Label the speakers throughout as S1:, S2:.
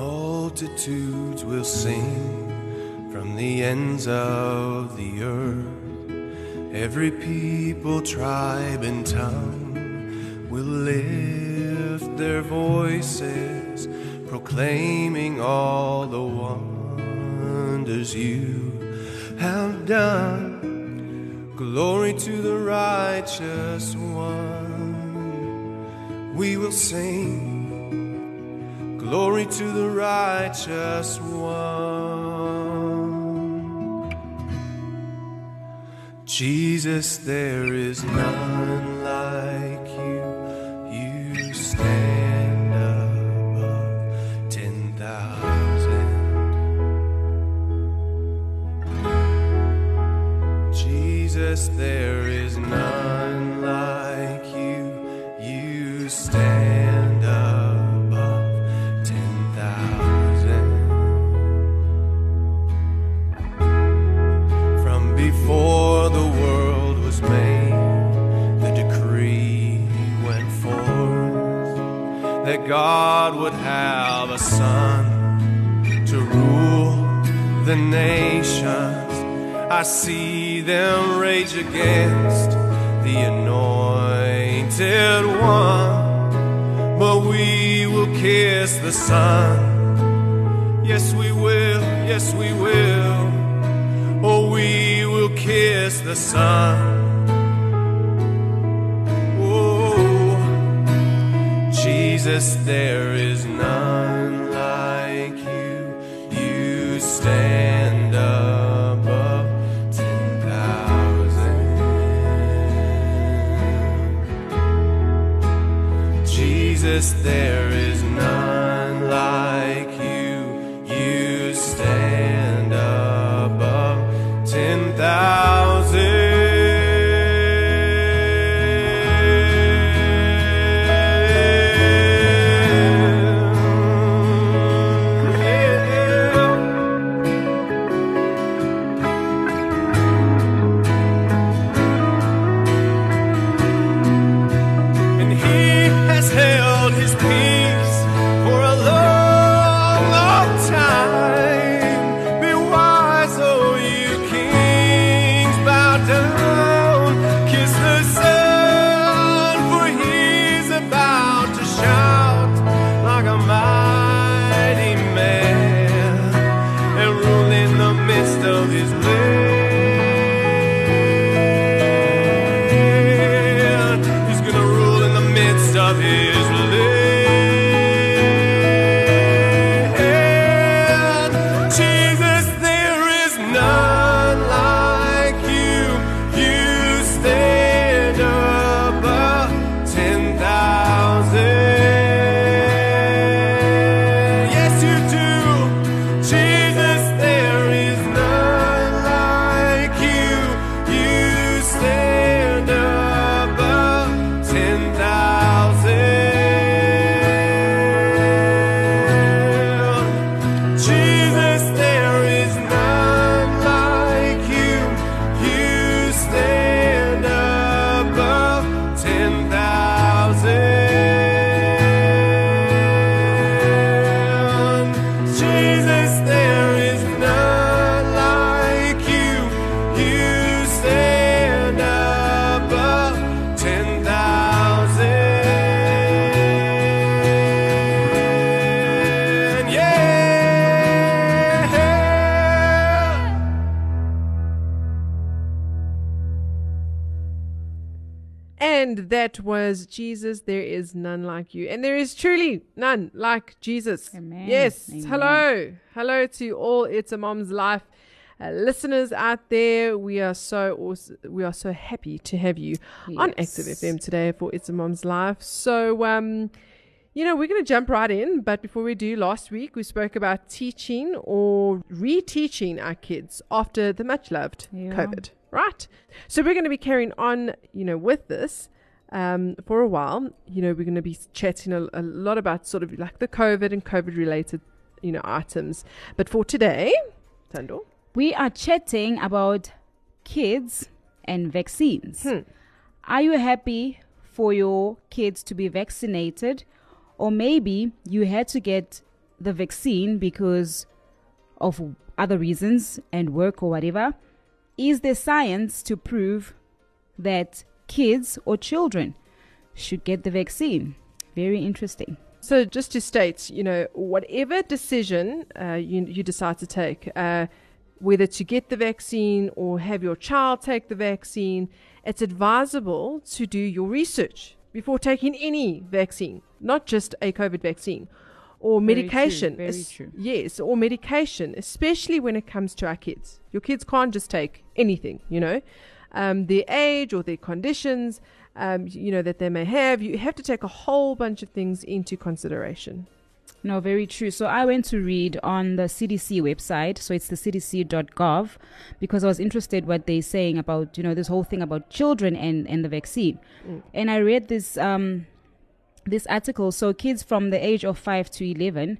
S1: Multitudes will sing from the ends of the earth. Every people, tribe, and tongue will lift their voices, proclaiming all the wonders you have done. Glory to the righteous one. We will sing. Glory to the righteous one. Jesus, there is none see them rage against the anointed one, but we will kiss the Son. Yes, we will. Yes, we will. Oh, we will kiss the Son. Oh, Jesus, there is none like you. You stand Jesus, there And
S2: that was Jesus. There is none like you. And there is truly none like Jesus.
S3: Amen.
S2: Yes.
S3: Amen.
S2: Hello. Hello to all It's a Mom's Life uh, listeners out there. We are so awesome. We are so happy to have you on
S3: Yes.
S2: Active FM today for It's a Mom's Life. So, um, You know, we're going to jump right in, but before we do, last week we spoke about teaching or reteaching our kids after the much loved
S4: Yeah.
S2: COVID, right? So we're going to be carrying on, you know, with this um, for a while. You know, we're going to be chatting a, a lot about sort of like the COVID and COVID related, you know, items. But for today, Tando,
S4: We are chatting about kids and vaccines.
S2: Hmm.
S4: Are you happy for your kids to be vaccinated? Or maybe you had to get the vaccine because of other reasons and work or whatever. Is there science to prove that kids or children should get the vaccine? Very interesting.
S2: So, just to state, you know, whatever decision uh, you, you decide to take, uh, whether to get the vaccine or have your child take the vaccine, it's advisable to do your research before taking any vaccine, not just a COVID vaccine or
S4: Very true,
S2: medication.
S4: very true.
S2: Yes, or medication, especially when it comes to our kids. Your kids can't just take anything, you know, um, their age or their conditions, um, you know, that they may have. You have to take a whole bunch of things into consideration.
S4: No, very true. So I went to read on the CDC website. So it's the cdc.gov because I was interested what they're saying about, you know, this whole thing about children and, and the vaccine.
S2: Mm.
S4: And I read this um this article. So kids from the age of 5 to 11,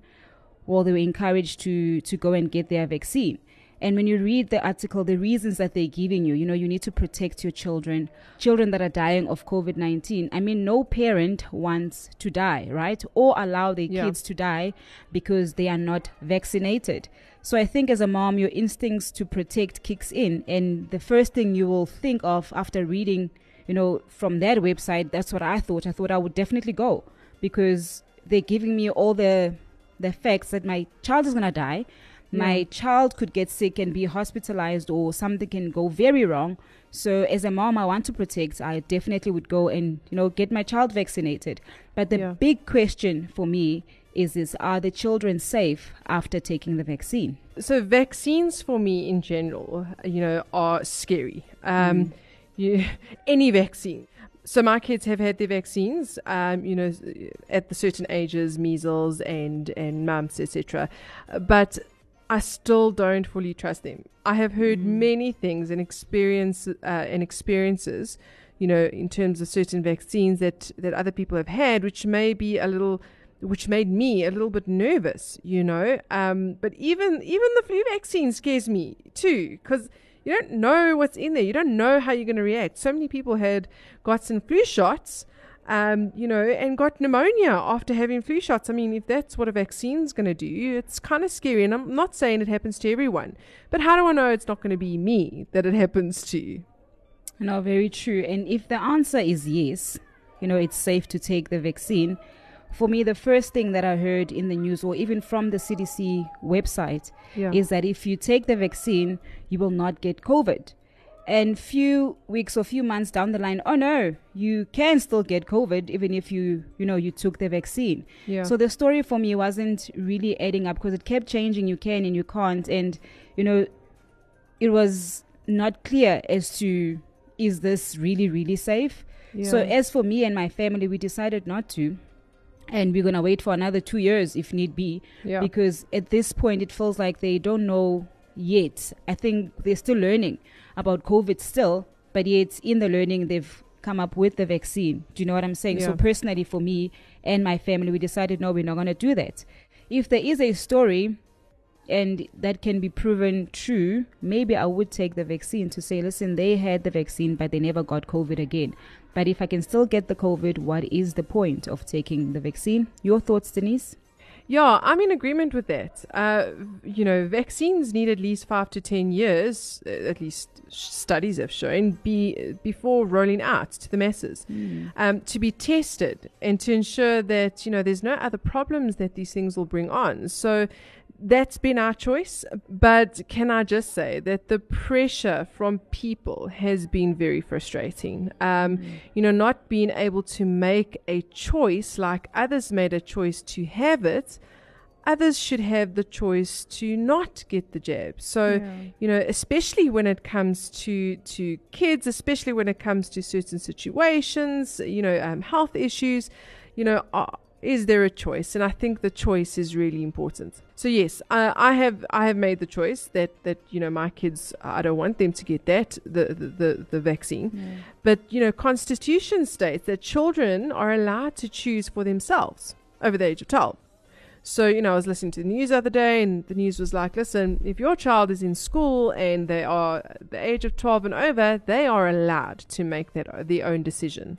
S4: well, they were encouraged to to go and get their vaccine. And when you read the article, the reasons that they're giving you, you know, you need to protect your children, children that are dying of COVID 19. I mean, no parent wants to die, right? Or allow their
S2: Yeah.
S4: kids to die because they are not vaccinated. So I think as a mom, your instincts to protect kicks in. And the first thing you will think of after reading, you know, from that website, that's what I thought. I thought I would definitely go because they're giving me all the the facts that my child is gonna die. My child could get sick and be hospitalized or something can go very wrong. So as a mom I want to protect, I definitely would go and, you know, get my child vaccinated. But the
S2: Yeah.
S4: big question for me is this are the children safe after taking the vaccine?
S2: So vaccines for me in general, you know, are scary. Um, you, any vaccine. So my kids have had their vaccines, um, you know, at the certain ages, measles and and mumps, etc. But I still don't fully trust them. I have heard
S4: Mm.
S2: many things and experience uh, and experiences, you know, in terms of certain vaccines that that other people have had, which may be a little which made me a little bit nervous, you know. Um, but even even the flu vaccine scares me too, because you don't know what's in there. You don't know how you're going to react. So many people had got some flu shots, um, you know, and got pneumonia after having flu shots. I mean, if that's what a vaccine's going to do, it's kind of scary. And I'm not saying it happens to everyone, but how do I know it's not going to be me that it happens to?
S4: No, very true. And if the answer is yes, you know, it's safe to take the vaccine. For me, the first thing that I heard in the news or even from the CDC website
S2: Yeah.
S4: is that if you take the vaccine, you will not get COVID. And few weeks or few months down the line, oh no, you can still get COVID even if you, you know, you took the vaccine.
S2: yeah.
S4: So the story for me wasn't really adding up because it kept changing. You can and you can't, and you know, it was not clear as to is this really really safe. So as for me and my family, we decided not to, and we're gonna wait for another two years if need be,
S2: yeah.
S4: because at this point it feels like they don't know yet. I think they're still learning about COVID still, but yet in the learning they've come up with the vaccine. Do you know what I'm saying? So personally for me and my family, we decided no, we're not gonna do that. If there is a story and that can be proven true, maybe I would take the vaccine to say, listen, they had the vaccine, but they never got COVID again. But if I can still get the COVID, what is the point of taking the vaccine? Your thoughts, Denise?
S2: Yeah, I'm in agreement with that. Uh, you know, vaccines need at least five to ten years, uh, at least studies have shown, be before rolling out to the masses, um, to be tested and to ensure that you know there's no other problems that these things will bring on. So that's been our choice. But can I just say that the pressure from people has been very frustrating. Um, you know, not being able to make a choice like others made a choice to have it, others should have the choice to not get the jab. So, you know, especially when it comes to to kids, especially when it comes to certain situations, you know, um, health issues, you know, are, is there a choice? And I think the choice is really important. So yes, I, I have I have made the choice that that you know my kids I don't want them to get that the the the, the vaccine, but you know Constitution states that children are allowed to choose for themselves over the age of twelve. So, you know, I was listening to the news the other day, and the news was like, listen, if your child is in school and they are the age of 12 and over, they are allowed to make that their own decision.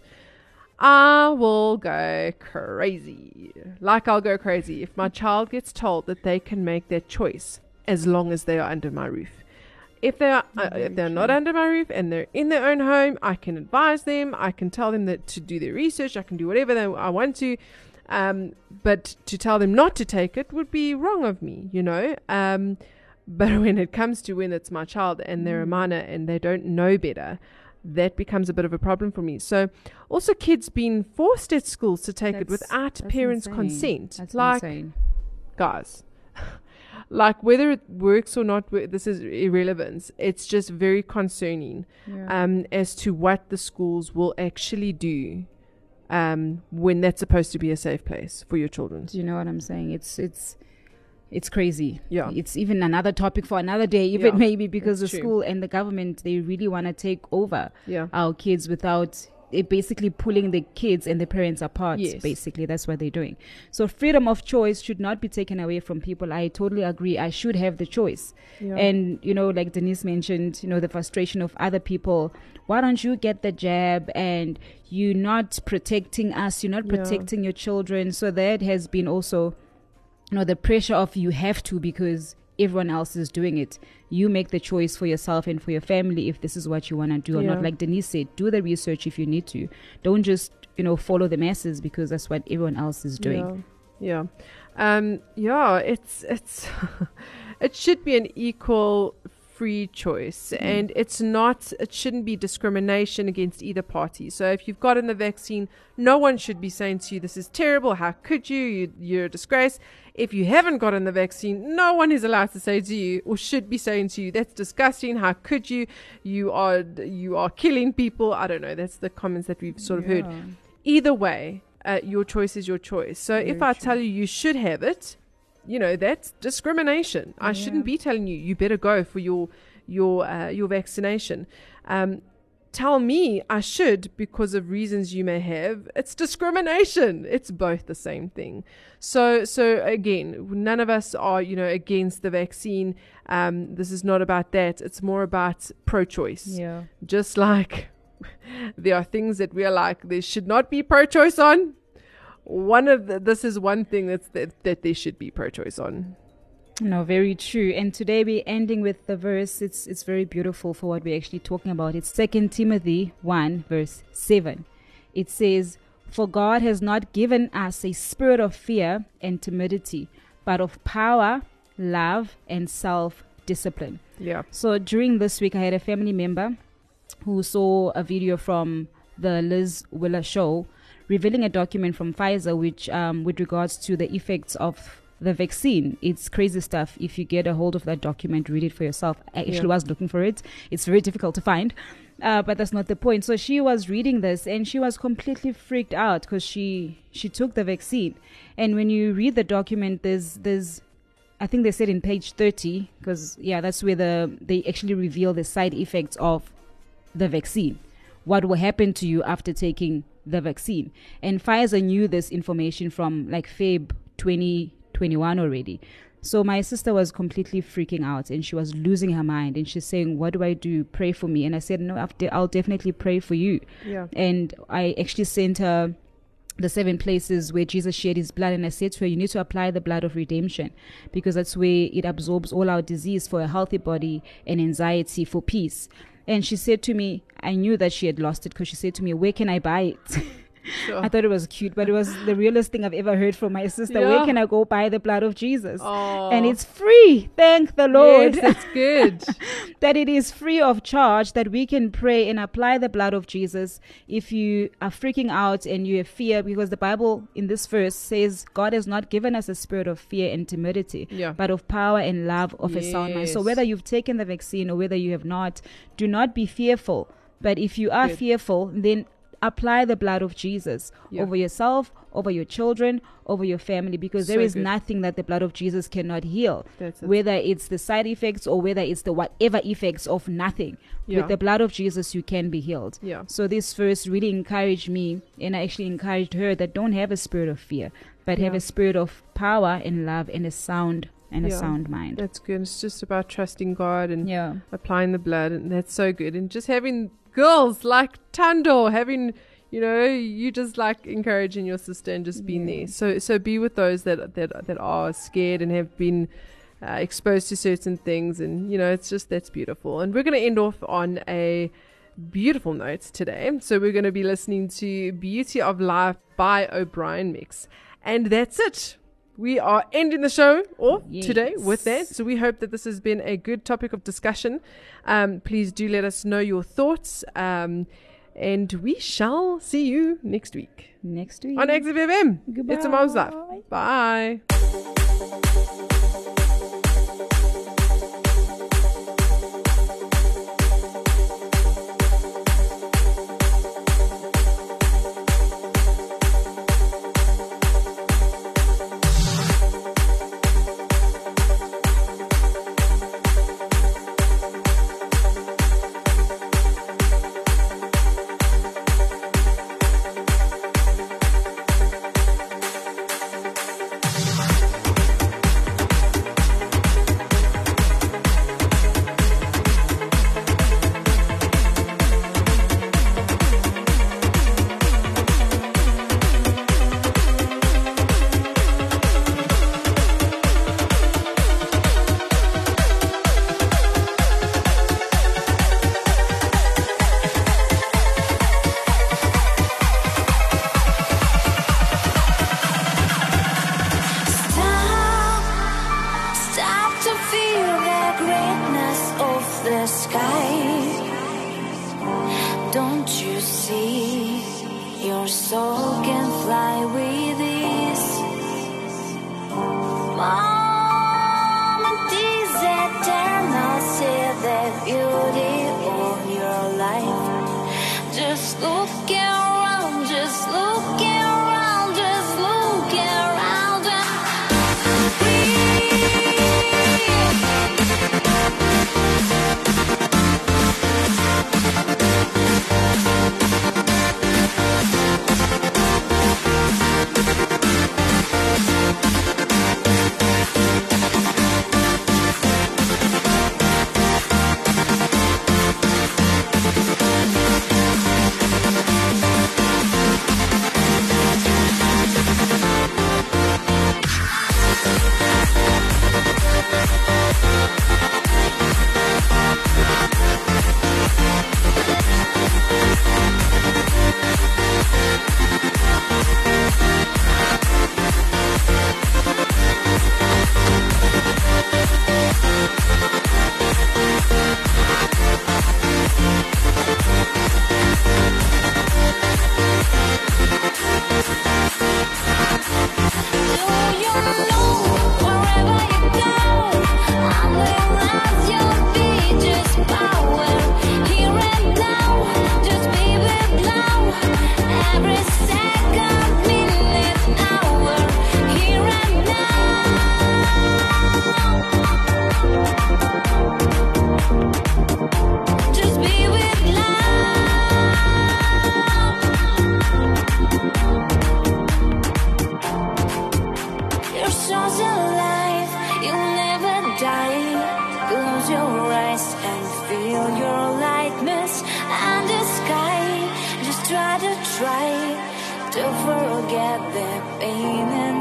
S2: I will go crazy. Like I'll go crazy if my child gets told that they can make their choice as long as they are under my roof. If they are, uh, if they're not under my roof and they're in their own home, I can advise them. I can tell them that to do their research. I can do whatever they, I want to. Um, but to tell them not to take it would be wrong of me, you know. Um, but when it comes to when it's my child and they're a
S4: Mm.
S2: minor and they don't know better, that becomes a bit of a problem for me. So, also kids being forced at schools to take it without parents'
S4: insane.
S2: consent,
S4: That's
S2: like
S4: insane.
S2: guys. like whether it works or not, this is irrelevant. It's just very concerning
S4: Yeah.
S2: um, as to what the schools will actually do um, when that's supposed to be a safe place for your children.
S4: Do you know what I'm saying? It's it's it's crazy.
S2: Yeah.
S4: It's even another topic for another day, even
S2: Yeah,
S4: maybe because the
S2: it's true.
S4: school and the government they really want to take over
S2: Yeah.
S4: our kids without it basically pulling the kids and the parents apart.
S2: Yes.
S4: Basically, that's what they're doing. So freedom of choice should not be taken away from people. I totally agree. I should have the choice.
S2: yeah.
S4: And you know, like Denise mentioned, you know, the frustration of other people. Why don't you get the jab? And you're not protecting us. You're not
S2: Yeah.
S4: protecting your children. So that has been also, you know, the pressure of you have to because everyone else is doing it. You make the choice for yourself and for your family if this is what you want to do or
S2: Yeah.
S4: not. Like Denise said, do the research if you need to. Don't just you know follow the masses because that's what everyone else is doing.
S2: Yeah. Yeah. Um, yeah, it's it's it should be an equal free choice
S4: Mm.
S2: and it's not it shouldn't be discrimination against either party. So if you've gotten the vaccine, no one should be saying to you this is terrible, how could you? you you're a disgrace. If you haven't gotten the vaccine, no one is allowed to say to you or should be saying to you that's disgusting, how could you? You are you are killing people. I don't know. That's the comments that we've sort of heard either way, uh, your choice is your choice. So if I
S4: true.
S2: tell you you should have it, you know that's discrimination. I shouldn't be telling you you better go for your your uh, your vaccination. Um, tell me I should because of reasons you may have. It's discrimination. It's both the same thing. So so again, none of us are you know against the vaccine. Um, this is not about that. It's more about pro-choice
S4: Yeah.
S2: just like there are things that we are like there should not be pro-choice on one of the, this is one thing that's that, that there should be pro-choice on
S4: No, very true. And today we're ending with the verse. It's it's very beautiful for what we're actually talking about. It's Second Timothy one verse seven. It says, "For God has not given us a spirit of fear and timidity, but of power, love, and self-discipline."
S2: yeah
S4: So during this week, I had a family member who saw a video from the Liz Wheeler show revealing a document from Pfizer, which, um, with regards to the effects of the vaccine, it's crazy stuff. If you get a hold of that document, read it for yourself. I actually
S2: Yeah.
S4: was looking for it. It's very difficult to find, uh, but that's not the point. So she was reading this and she was completely freaked out because she she took the vaccine. And when you read the document, there's there's I think they said in page 30 because yeah, that's where the they actually reveal the side effects of the vaccine. What will happen to you after taking the vaccine? And Pfizer knew this information from like Feb 2021 already. So my sister was completely freaking out and she was losing her mind and she's saying, "What do I do? Pray for me." And I said, "No, I'll definitely pray for you."
S2: yeah
S4: and I actually sent her the seven places where Jesus shed his blood, and I said to her, You need to apply the blood of redemption because that's where it absorbs all our disease for a healthy body and anxiety for peace. And she said to me, I knew that she had lost it because she said to me, Where can I buy it?
S2: sure.
S4: I thought it was cute, but it was the realest thing I've ever heard from my sister. Where can I go buy the blood of Jesus?
S2: oh,
S4: And it's free. Thank the Lord
S2: yes, that's good
S4: that it is free of charge that we can pray and apply the blood of Jesus if you are freaking out and you have fear because the Bible in this verse says God has not given us a spirit of fear and timidity
S2: yeah
S4: but of power and love of a sound mind. So whether you've taken the vaccine or whether you have not, do not be fearful. But if you are
S2: Good.
S4: fearful, then apply the blood of Jesus
S2: Yeah.
S4: over yourself, over your children, over your family, because there
S2: So
S4: is
S2: good.
S4: nothing that the blood of Jesus cannot heal.
S2: That's it.
S4: Whether it's the side effects or whether it's the whatever effects of nothing.
S2: Yeah.
S4: With the blood of Jesus, you can be healed.
S2: Yeah.
S4: So this verse really encouraged me, and I actually encouraged her that don't have a spirit of fear, but have a spirit of power and love and a sound and a sound mind.
S2: That's good. It's just about trusting God and
S4: Yeah.
S2: applying the blood, and that's so good. And just having girls like Tando, having you know, you just like encouraging your sister and just being
S4: Yeah.
S2: there. So so be with those that that that are scared and have been uh, exposed to certain things, and you know, it's just that's beautiful. And we're going to end off on a beautiful note today. So we're going to be listening to Beauty of Life by O'Brien Mix, and that's it. We are ending the show off today with that. So we hope that this has been a good topic of discussion. Um, please do let us know your thoughts. Um, and we shall see you next week
S4: Next week.
S2: on Exit FM. It's a mom's life.
S4: Goodbye.
S2: Bye.
S3: The sky. Don't you see your soul can fly with ease? Moment is eternal, see the beauty of your life. Just look Your eyes and feel your lightness and the sky. Just try to try to forget the pain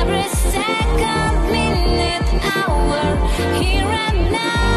S3: Every second, minute, hour. Here and now.